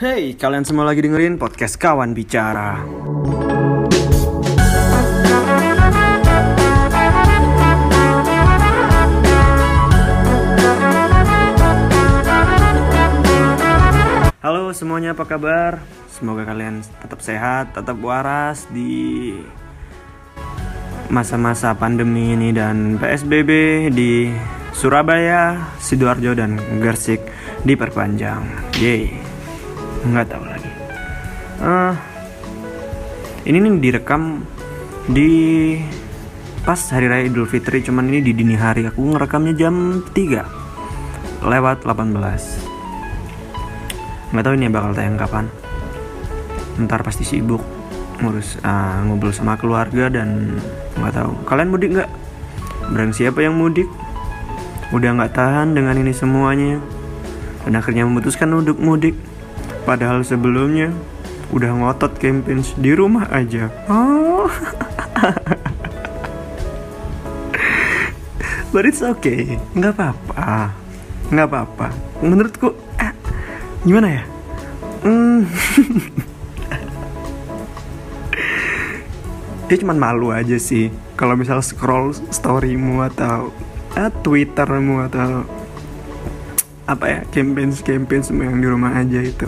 Hey, kalian semua lagi dengerin podcast Kawan Bicara. Halo semuanya, apa kabar? Semoga kalian tetap sehat, tetap waras di masa-masa pandemi ini dan PSBB di Surabaya, Sidoarjo dan Gersik diperpanjang. Yeay, nggak tahu lagi. Uh, ini nih direkam di pas hari raya Idul Fitri, cuman ini di dini hari. Aku ngerekamnya jam 3 lewat 18 nggak tahu ini bakal tayang kapan. Ntar pasti sibuk ngurus uh, ngobrol sama keluarga dan nggak tahu. Kalian mudik nggak? Berang siapa yang mudik? Udah nggak tahan dengan ini semuanya. Dan akhirnya memutuskan untuk mudik padahal sebelumnya udah ngotot campaign di rumah aja. Oh. But it's okay. Nggak apa-apa. Nggak apa-apa. Menurutku eh, gimana ya? Hmm. dia cuman malu aja sih. Kalau misal scroll storymu atau eh, twittermu atau apa ya campaign campaign semua yang di rumah aja itu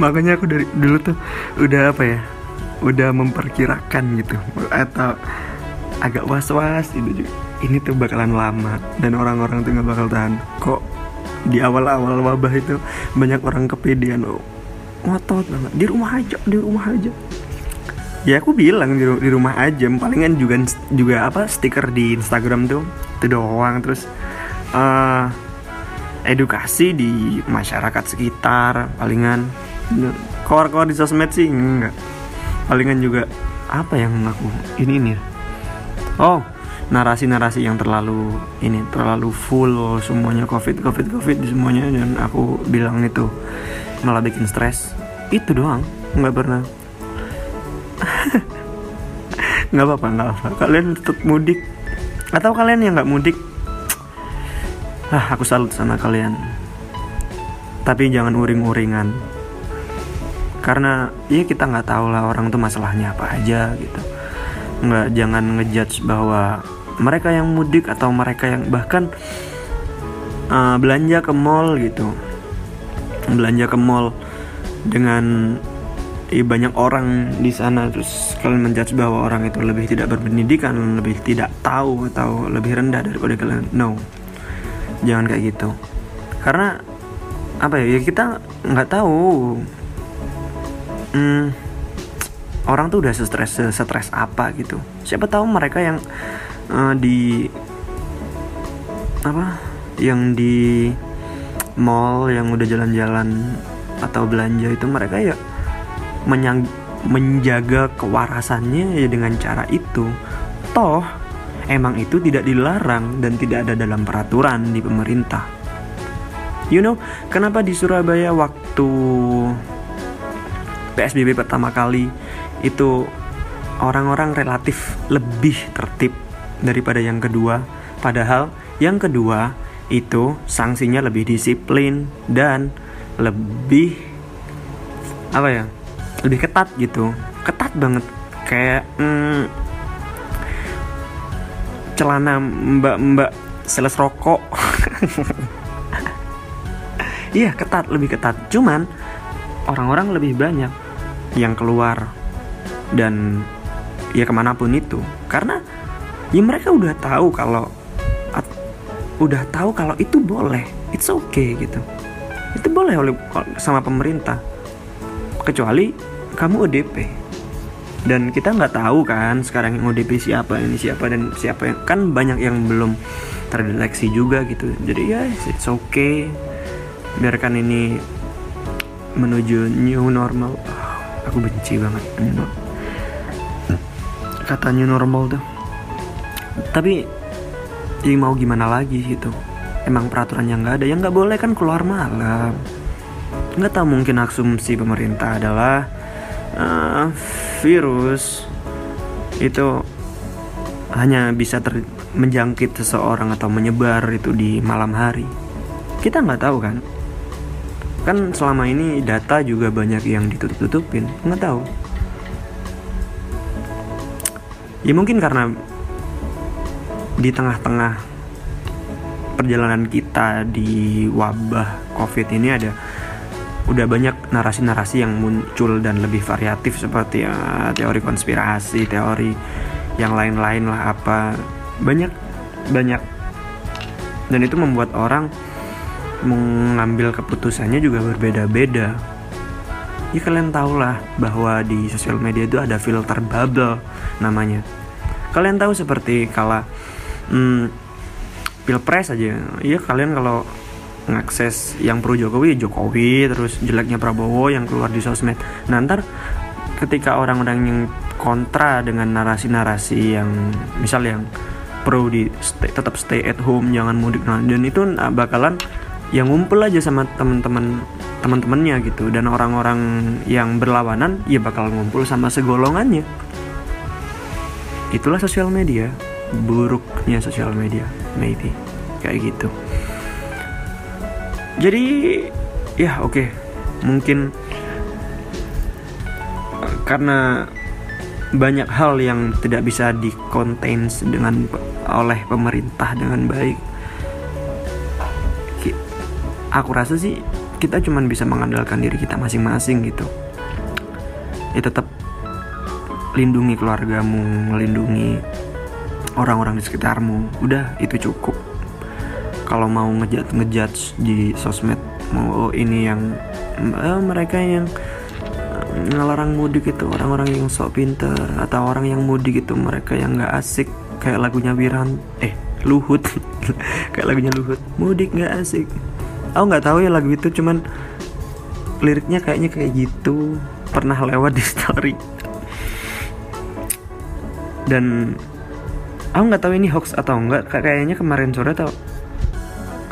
makanya aku dari dulu tuh udah apa ya udah memperkirakan gitu. Atau agak was was itu juga ini tuh bakalan lama dan orang-orang tuh nggak bakal tahan. Kok di awal-awal wabah itu banyak orang kepedean oh, ngotot banget di rumah aja di rumah aja. Ya aku bilang di, di rumah aja palingan juga juga apa stiker di Instagram tuh itu doang. Terus uh, edukasi di masyarakat sekitar palingan kor-kor di sosmed sih enggak. Palingan juga apa yang aku ini nih oh narasi-narasi yang terlalu ini terlalu full semuanya covid covid covid semuanya dan aku bilang itu malah bikin stres. Itu doang nggak pernah. Nggak apa-apa nggak apa kalian tetap mudik. Atau kalian yang nggak mudik ah aku salut sama kalian. Tapi jangan uring-uringan karena ya kita nggak tahu lah orang tuh masalahnya apa aja gitu. Nggak jangan ngejudge bahwa mereka yang mudik atau mereka yang bahkan uh, belanja ke mall gitu. Belanja ke mall dengan eh, banyak orang di sana terus kalian menjudge bahwa orang itu lebih tidak berpendidikan lebih tidak tahu atau lebih rendah daripada kalian. No. Jangan kayak gitu. Karena apa ya, ya kita nggak tahu hmm, orang tuh udah stres stres apa gitu. Siapa tahu mereka yang uh, di apa yang di mall yang udah jalan-jalan atau belanja itu mereka ya menyang, menjaga kewarasannya ya dengan cara itu. Toh emang itu tidak dilarang dan tidak ada dalam peraturan di pemerintah. You know kenapa di Surabaya waktu PSBB pertama kali itu orang-orang relatif lebih tertib daripada yang kedua. Padahal yang kedua itu sanksinya lebih disiplin dan lebih apa ya? Lebih ketat gitu. Ketat banget kayak hmm, celana mbak-mbak sales rokok. Iya ketat lebih ketat. Cuman orang-orang lebih banyak yang keluar. Dan ya ke mana pun itu. Karena ya mereka udah tahu kalau at, udah tahu kalau itu boleh. It's okay gitu. Itu boleh oleh sama pemerintah. Kecuali kamu ODP dan kita nggak tahu kan sekarang yang ODP siapa ini siapa dan siapa yang kan banyak yang belum terdeteksi juga gitu. Jadi ya it's okay. Biarkan ini menuju new normal aku benci banget kata new normal tuh. Tapi ya mau gimana lagi gitu? Emang peraturan yang nggak ada. Yang nggak boleh kan keluar malam. Nggak tahu mungkin asumsi pemerintah adalah uh, virus itu hanya bisa ter menjangkit seseorang atau menyebar itu di malam hari. Kita nggak tahu kan kan selama ini data juga banyak yang ditutup-tutupin nggak tahu. Ya mungkin karena di tengah-tengah perjalanan kita di wabah covid ini ada udah banyak narasi-narasi yang muncul dan lebih variatif seperti ya, teori konspirasi, teori yang lain-lain lah apa. Banyak banyak. Dan itu membuat orang mengambil keputusannya juga berbeda-beda. Ya kalian tau lah bahwa di sosial media itu ada filter bubble namanya. Kalian tahu seperti kala hmm, pilpres aja. Iya kalian kalau ngakses yang pro Jokowi ya Jokowi terus jeleknya Prabowo yang keluar di sosmed. Nah ntar ketika orang-orang yang kontra dengan narasi-narasi yang misal yang pro di stay, tetap stay at home jangan mudik nah, dan itu bakalan yang ngumpul aja sama teman-teman teman-temannya gitu. Dan orang-orang yang berlawanan ya bakal ngumpul sama segolongannya. Itulah sosial media. Buruknya sosial media maybe. Kayak gitu. Jadi ya oke. Okay. mungkin karena banyak hal yang tidak bisa dikonten dengan oleh pemerintah dengan baik aku rasa sih kita cuma bisa mengandalkan diri kita masing-masing gitu. Ya tetap lindungi keluargamu melindungi orang-orang di sekitarmu. Udah itu cukup. Kalau mau ngejat ngejudge di sosmed mau ini yang eh, mereka yang ngelarang mudik itu orang-orang yang sok pinter atau orang yang mudik itu mereka yang nggak asik kayak lagunya Wiran eh Luhut. Kayak lagunya Luhut. Mudik nggak asik aku nggak tahu ya lagu itu cuman liriknya kayaknya kayak gitu pernah lewat di story dan aku nggak tahu ini hoax atau enggak kayaknya kemarin sore atau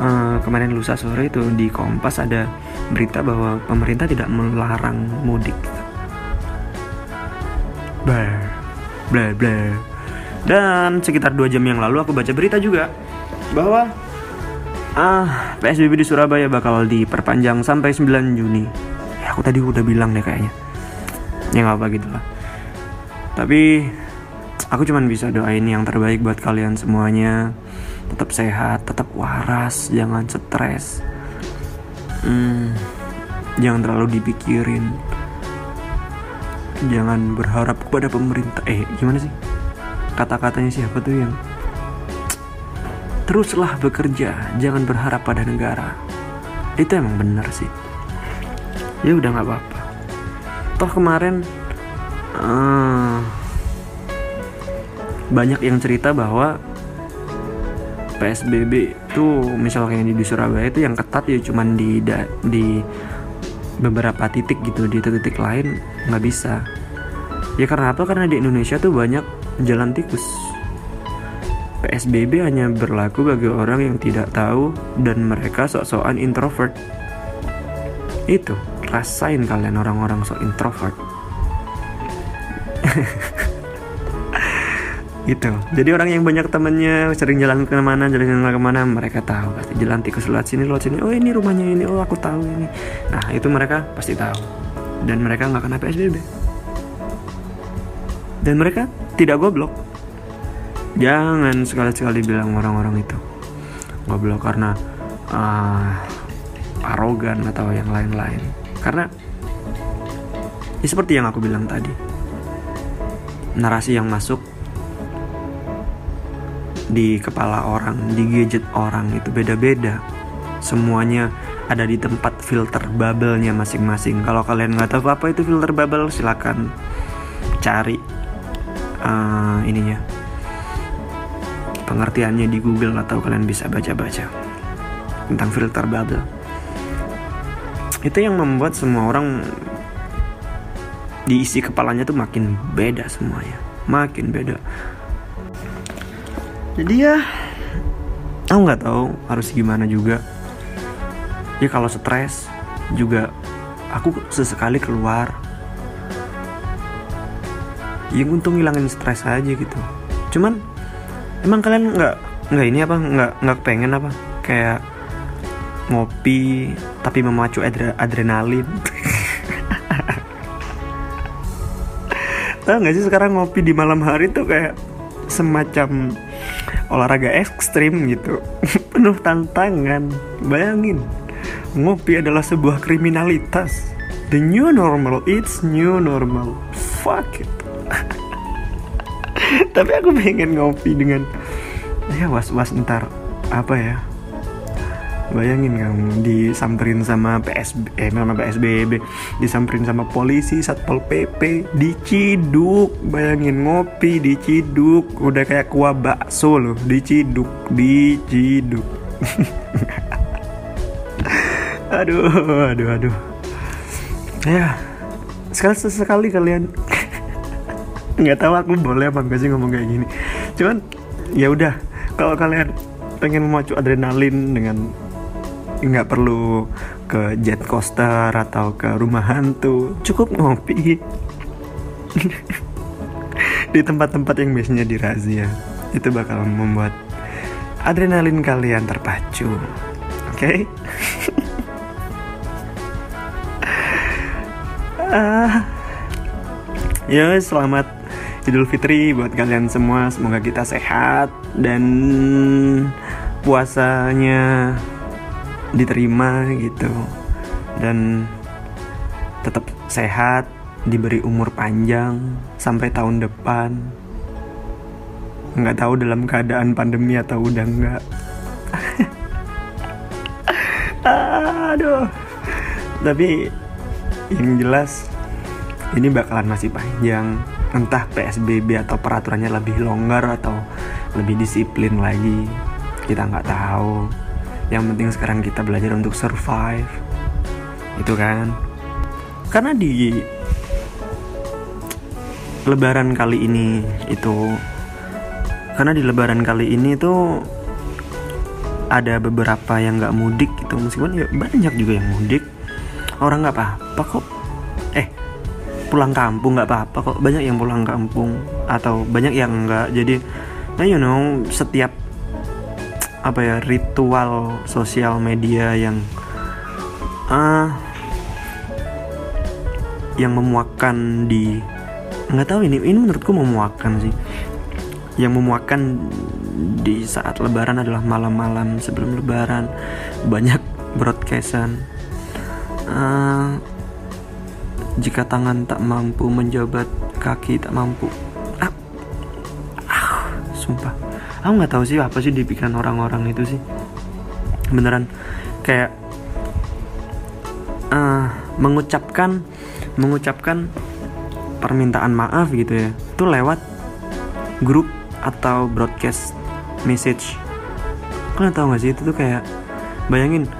uh, kemarin lusa sore itu di Kompas ada berita bahwa pemerintah tidak melarang mudik. Blah, blah, blah. Dan sekitar dua jam yang lalu aku baca berita juga bahwa ah PSBB di Surabaya bakal diperpanjang sampai 9 Juni. Ya aku tadi udah bilang deh kayaknya. Ya nggak apa gitu lah. Tapi aku cuman bisa doain yang terbaik buat kalian semuanya. Tetap sehat, tetap waras, jangan stres hmm, jangan terlalu dipikirin jangan berharap kepada pemerintah eh gimana sih kata-katanya siapa tuh yang teruslah bekerja jangan berharap pada negara. Itu emang benar sih. Ya udah nggak apa-apa. Toh kemarin uh, banyak yang cerita bahwa PSBB itu misalnya di, di Surabaya itu yang ketat ya cuman di di beberapa titik gitu di titik lain nggak bisa. Ya karena apa? Karena di Indonesia tuh banyak jalan tikus PSBB hanya berlaku bagi orang yang tidak tahu dan mereka sok-sokan introvert. Itu rasain kalian orang-orang sok introvert. Gitu. Jadi orang yang banyak temennya sering jalan ke mana jalan jalan ke mana mereka tahu. Pasti jalan tikus lewat sini lewat sini. Oh ini rumahnya ini. Oh aku tahu ini. Nah itu mereka pasti tahu. Dan mereka nggak kena psbb dan mereka tidak goblok jangan sekali-sekali bilang orang-orang itu goblok karena uh, arogan atau yang lain-lain karena ya seperti yang aku bilang tadi narasi yang masuk di kepala orang, di gadget orang itu beda-beda. Semuanya ada di tempat filter bubble-nya masing-masing. Kalau kalian nggak tahu apa itu filter bubble, silakan cari uh, ininya pengertiannya di Google atau kalian bisa baca-baca. Tentang filter bubble. Itu yang membuat semua orang diisi kepalanya tuh makin beda semuanya, makin beda. Jadi ya aku nggak tahu harus gimana juga. Ya kalau stres juga aku sesekali keluar. Yang untung ngilangin stres aja gitu. Cuman emang kalian nggak nggak ini apa nggak nggak pengen apa? Kayak ngopi tapi memacu adre adrenalin. Tahu nggak sih sekarang ngopi di malam hari tuh kayak semacam olahraga ekstrim gitu. Penuh tantangan. Bayangin ngopi adalah sebuah kriminalitas. The new normal it's new normal. Fuck it tapi aku pengen ngopi dengan ya was was ntar apa ya Bayangin kamu disamperin sama PSB eh sama PSBB, disamperin sama polisi, Satpol PP, diciduk. Bayangin ngopi diciduk, udah kayak kuah bakso loh, diciduk, diciduk. aduh, aduh, aduh. Ya, sekali sesekali kalian nggak tahu aku boleh apa enggak sih ngomong kayak gini. Cuman ya udah, kalau kalian pengen memacu adrenalin dengan nggak perlu ke jet coaster atau ke rumah hantu cukup ngopi di tempat-tempat yang biasanya dirazia itu bakal membuat adrenalin kalian terpacu oke okay? uh, ya selamat Idul Fitri buat kalian semua. Semoga kita sehat dan puasanya diterima gitu. Dan tetap sehat diberi umur panjang sampai tahun depan. Nggak tahu dalam keadaan pandemi atau udah nggak. Aduh. Tapi yang jelas ini bakalan masih panjang entah PSBB atau peraturannya lebih longgar atau lebih disiplin lagi kita nggak tahu. Yang penting sekarang kita belajar untuk survive. Itu kan? Karena di lebaran kali ini itu karena di lebaran kali ini tuh ada beberapa yang nggak mudik gitu. Meskipun ya banyak juga yang mudik. Orang nggak apa-apa kok pulang kampung nggak apa-apa kok. Banyak yang pulang kampung atau banyak yang nggak. Jadi nah you know setiap apa ya ritual sosial media yang uh, yang memuakkan di nggak tahu ini ini menurutku memuakkan sih. Yang memuakkan di saat lebaran adalah malam-malam sebelum lebaran banyak broadcastan. Uh, jika tangan tak mampu menjabat kaki tak mampu. Ah, ah sumpah. Aku nggak tahu sih apa sih di pikiran orang-orang itu sih. Beneran kayak uh, mengucapkan mengucapkan permintaan maaf gitu ya. Itu lewat grup atau broadcast message. Kalian tahu gak sih? Itu tuh kayak bayangin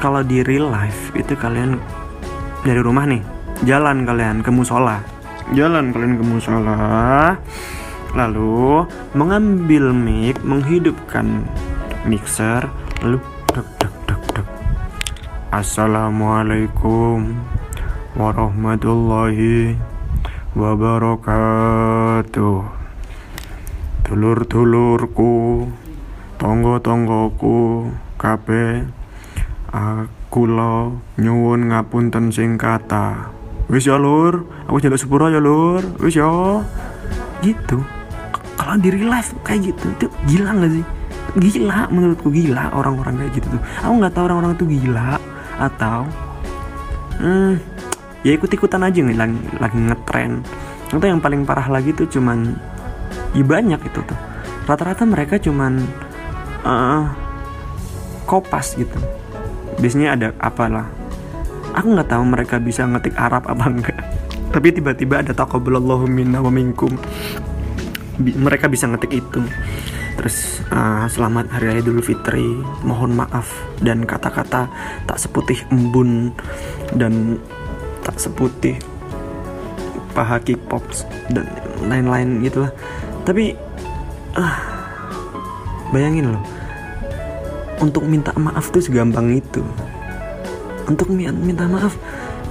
kalau di real life itu kalian dari rumah nih jalan kalian ke musola. Jalan kalian ke musola. Lalu mengambil mic menghidupkan mixer lalu dek dek dek dek Assalamualaikum warahmatullahi wabarakatuh. Dulur-dulurku Tonggo-tonggoku Kabe Aku lo nyuwun ngapunten sing kata Wis ya lur, aku jalan sepura ya lur. Wis ya. Gitu. Kalau di real life kayak gitu itu gila gak sih? Gila menurutku gila orang-orang kayak gitu tuh. Aku nggak tahu orang-orang tuh gila atau hmm, ya ikut-ikutan aja nih lagi, lagi ngetren. Atau yang paling parah lagi tuh cuman ya banyak itu tuh. Rata-rata mereka cuman uh, kopas gitu. Biasanya ada apalah aku nggak tahu mereka bisa ngetik Arab apa enggak. Tapi tiba-tiba ada taqabbalallahu minna wa minkum. Mereka bisa ngetik itu. Terus uh, selamat hari raya Idul Fitri. Mohon maaf dan kata-kata tak seputih embun dan tak seputih paha K-pop dan lain-lain gitulah. Tapi uh, bayangin loh. Untuk minta maaf tuh segampang itu untuk minta maaf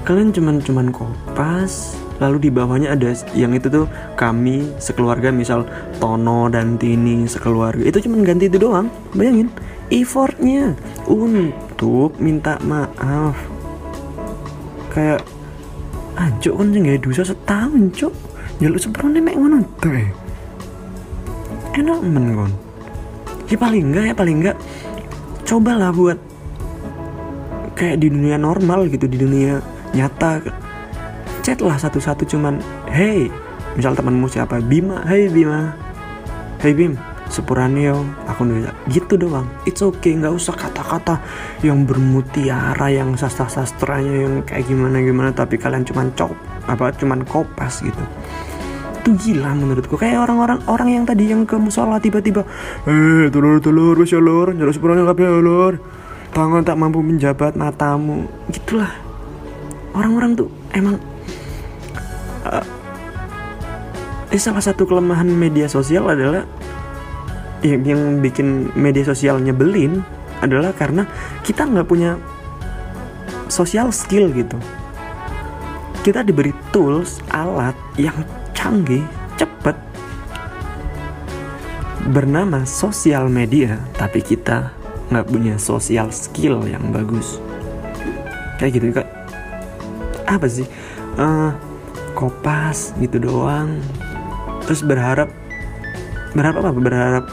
kalian cuman cuman kopas lalu di bawahnya ada yang itu tuh kami sekeluarga misal Tono dan Tini sekeluarga. Itu cuma ganti itu doang bayangin. Effortnya un YouTube minta maaf. Kayak anjuk kan sih nggak dosa setahun cuk. Jaluk seperone mek ngono. Tuh eh. enak men kon ya paling enggak ya paling enggak cobalah buat kayak di dunia normal gitu di dunia nyata. Chat lah satu-satu cuman hey misal temanmu siapa? Bima. Hey Bima. Hey Bim Sepuranio aku bisa gitu doang. It's okay nggak usah kata-kata yang bermutiara yang sastra-sastranya yang kayak gimana gimana tapi kalian cuman cop apa cuman kopas gitu. Itu gila menurutku. Kayak orang-orang orang yang tadi yang ke musola tiba-tiba eh telur telur wes lur jalur Sepuranio kabeh lur tangan tak mampu menjabat matamu. Gitulah. Orang-orang tuh emang uh, eh, salah satu kelemahan media sosial adalah yang bikin media sosial nyebelin adalah karena kita nggak punya social skill gitu. Kita diberi tools alat yang canggih cepet bernama sosial media. Tapi kita nggak punya social skill yang bagus. Kayak gitu kak apa sih? Uh, kopas gitu doang. Terus berharap berharap apa? Berharap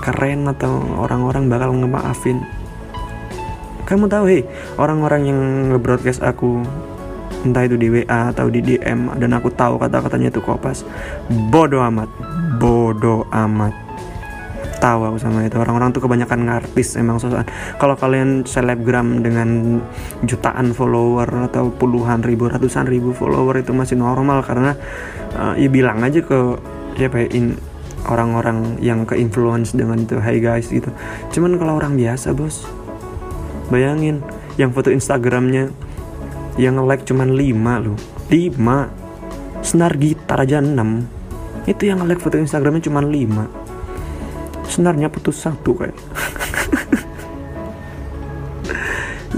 keren atau orang-orang bakal ngemaafin? Kamu tahu hei orang-orang yang nge-broadcast aku entah itu di WA atau di DM dan aku tahu kata-katanya itu kopas bodoh amat. Bodoh amat tahu aku sama itu. Orang-orang tuh kebanyakan ngartis emang sosokan. Kalau kalian selebgram dengan jutaan follower atau puluhan ribu ratusan ribu follower itu masih normal karena uh, ya bilang aja ke siapa ya in, orang-orang yang ke influence dengan itu hey guys gitu. Cuman kalau orang biasa bos bayangin yang foto instagramnya yang like cuman 5 loh. 5 senar gitar aja 6 itu yang like foto instagramnya cuman 5 senarnya putus satu kayak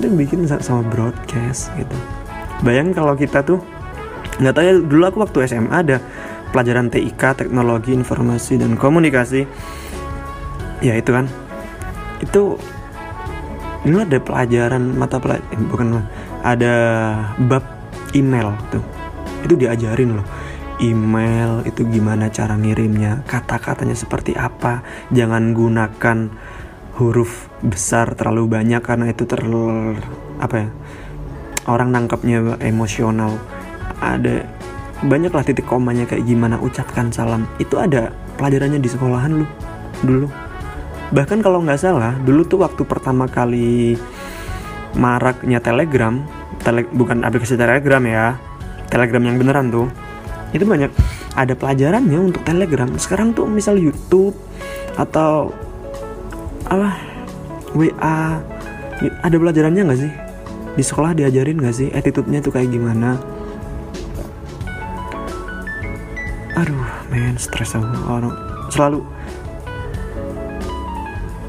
itu bikin sama broadcast gitu. Bayangin kalau kita tuh nggak tahu ya dulu aku waktu SMA ada pelajaran TIK Teknologi Informasi dan Komunikasi. Ya itu kan. Itu ini ada pelajaran mata pelajaran eh, bukan ada bab email tuh. Itu diajarin loh email itu gimana cara ngirimnya kata-katanya seperti apa. Jangan gunakan huruf besar terlalu banyak karena itu terlalu apa ya orang nangkapnya emosional. Ada banyaklah titik komanya kayak gimana ucapkan salam. Itu ada pelajarannya di sekolahan lu dulu. Bahkan kalau nggak salah dulu tuh waktu pertama kali maraknya telegram tele, bukan aplikasi telegram ya telegram yang beneran tuh itu banyak ada pelajarannya untuk telegram. Sekarang tuh misal YouTube atau apa WA ada pelajarannya nggak sih? Di sekolah diajarin nggak sih? Attitude-nya tuh kayak gimana? Aduh men stres aku. Orang selalu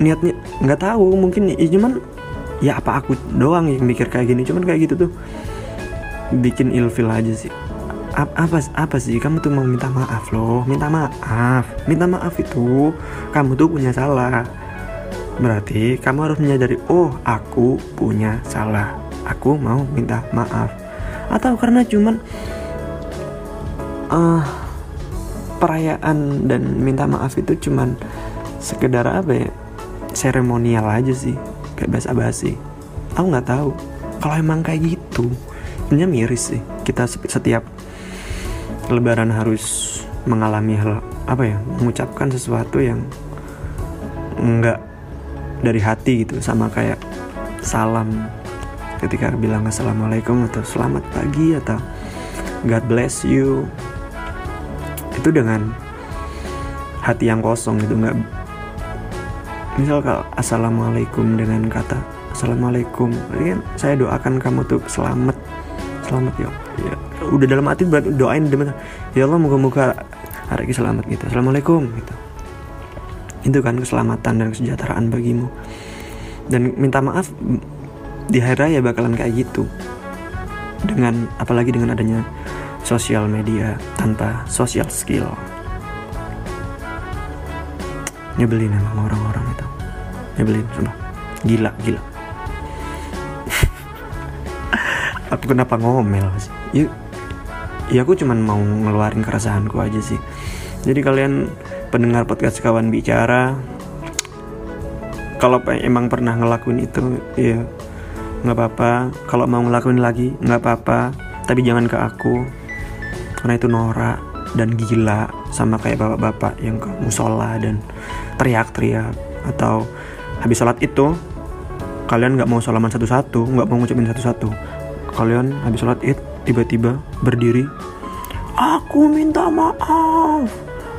niatnya nggak tahu mungkin ya cuman ya apa aku doang yang mikir kayak gini. Cuman kayak gitu tuh bikin ilfil aja sih A apa apa sih? Kamu tuh mau minta maaf loh. Minta maaf. Minta maaf itu kamu tuh punya salah. Berarti kamu harus menyadari oh aku punya salah. Aku mau minta maaf. Atau karena cuman uh, perayaan dan minta maaf itu cuman sekedar apa ya? Seremonial aja sih. Kayak basa basi aku nggak tahu. Kalau emang kayak gitu sebenarnya miris sih. Kita setiap lebaran harus mengalami hal apa ya mengucapkan sesuatu yang enggak dari hati gitu sama kayak salam. Ketika bilang assalamualaikum atau selamat pagi atau God bless you. Itu dengan hati yang kosong gitu nggak misal kalau assalamualaikum dengan kata assalamualaikum kan saya doakan kamu tuh selamat selamat ya, udah dalam hati buat doain demen ya Allah moga-moga hari selamat gitu. Assalamualaikum gitu. Itu kan keselamatan dan kesejahteraan bagimu. Dan minta maaf di hari raya bakalan kayak gitu. Dengan apalagi dengan adanya sosial media tanpa social skill. Nyebelin emang orang-orang itu. Nyebelin sumpah. Gila gila aku kenapa ngomel sih? Ya, ya aku cuman mau ngeluarin keresahanku aja sih. Jadi kalian pendengar podcast kawan bicara kalau emang pernah ngelakuin itu ya nggak apa-apa. Kalau mau ngelakuin lagi nggak apa-apa. Tapi jangan ke aku karena itu norak dan gila sama kayak bapak-bapak yang ke musola dan teriak-teriak. Atau habis sholat itu kalian nggak mau salaman satu-satu nggak mau ngucapin satu-satu kalian habis sholat id tiba-tiba berdiri aku minta maaf.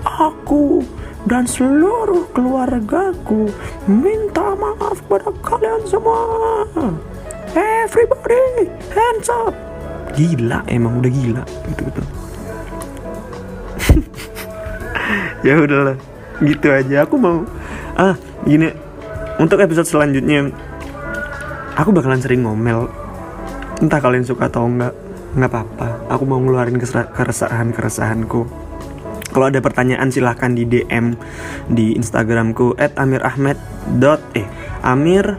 Aku dan seluruh keluargaku minta maaf pada kalian semua. Everybody hands up. Gila emang udah gila. Gitu gitu. Ya udahlah gitu aja. Aku mau ah gini. Untuk episode selanjutnya aku bakalan sering ngomel entah kalian suka atau enggak nggak apa-apa. Aku mau ngeluarin keresahan keresahanku kalau ada pertanyaan silahkan di DM di Instagramku at amirahmed dot eh amir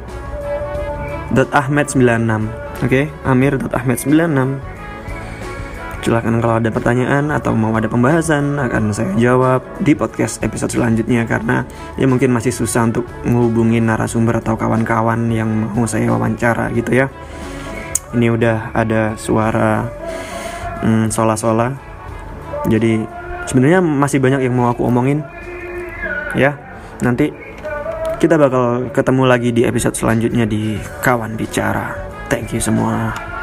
dot ahmed 96 oke okay? amir dot ahmed 96 silahkan kalau ada pertanyaan atau mau ada pembahasan akan saya jawab di podcast episode selanjutnya karena ya mungkin masih susah untuk menghubungin narasumber atau kawan-kawan yang mau saya wawancara gitu ya ini udah ada suara hmm, sola-sola. Jadi sebenarnya masih banyak yang mau aku omongin. Ya nanti kita bakal ketemu lagi di episode selanjutnya di kawan bicara. Thank you semua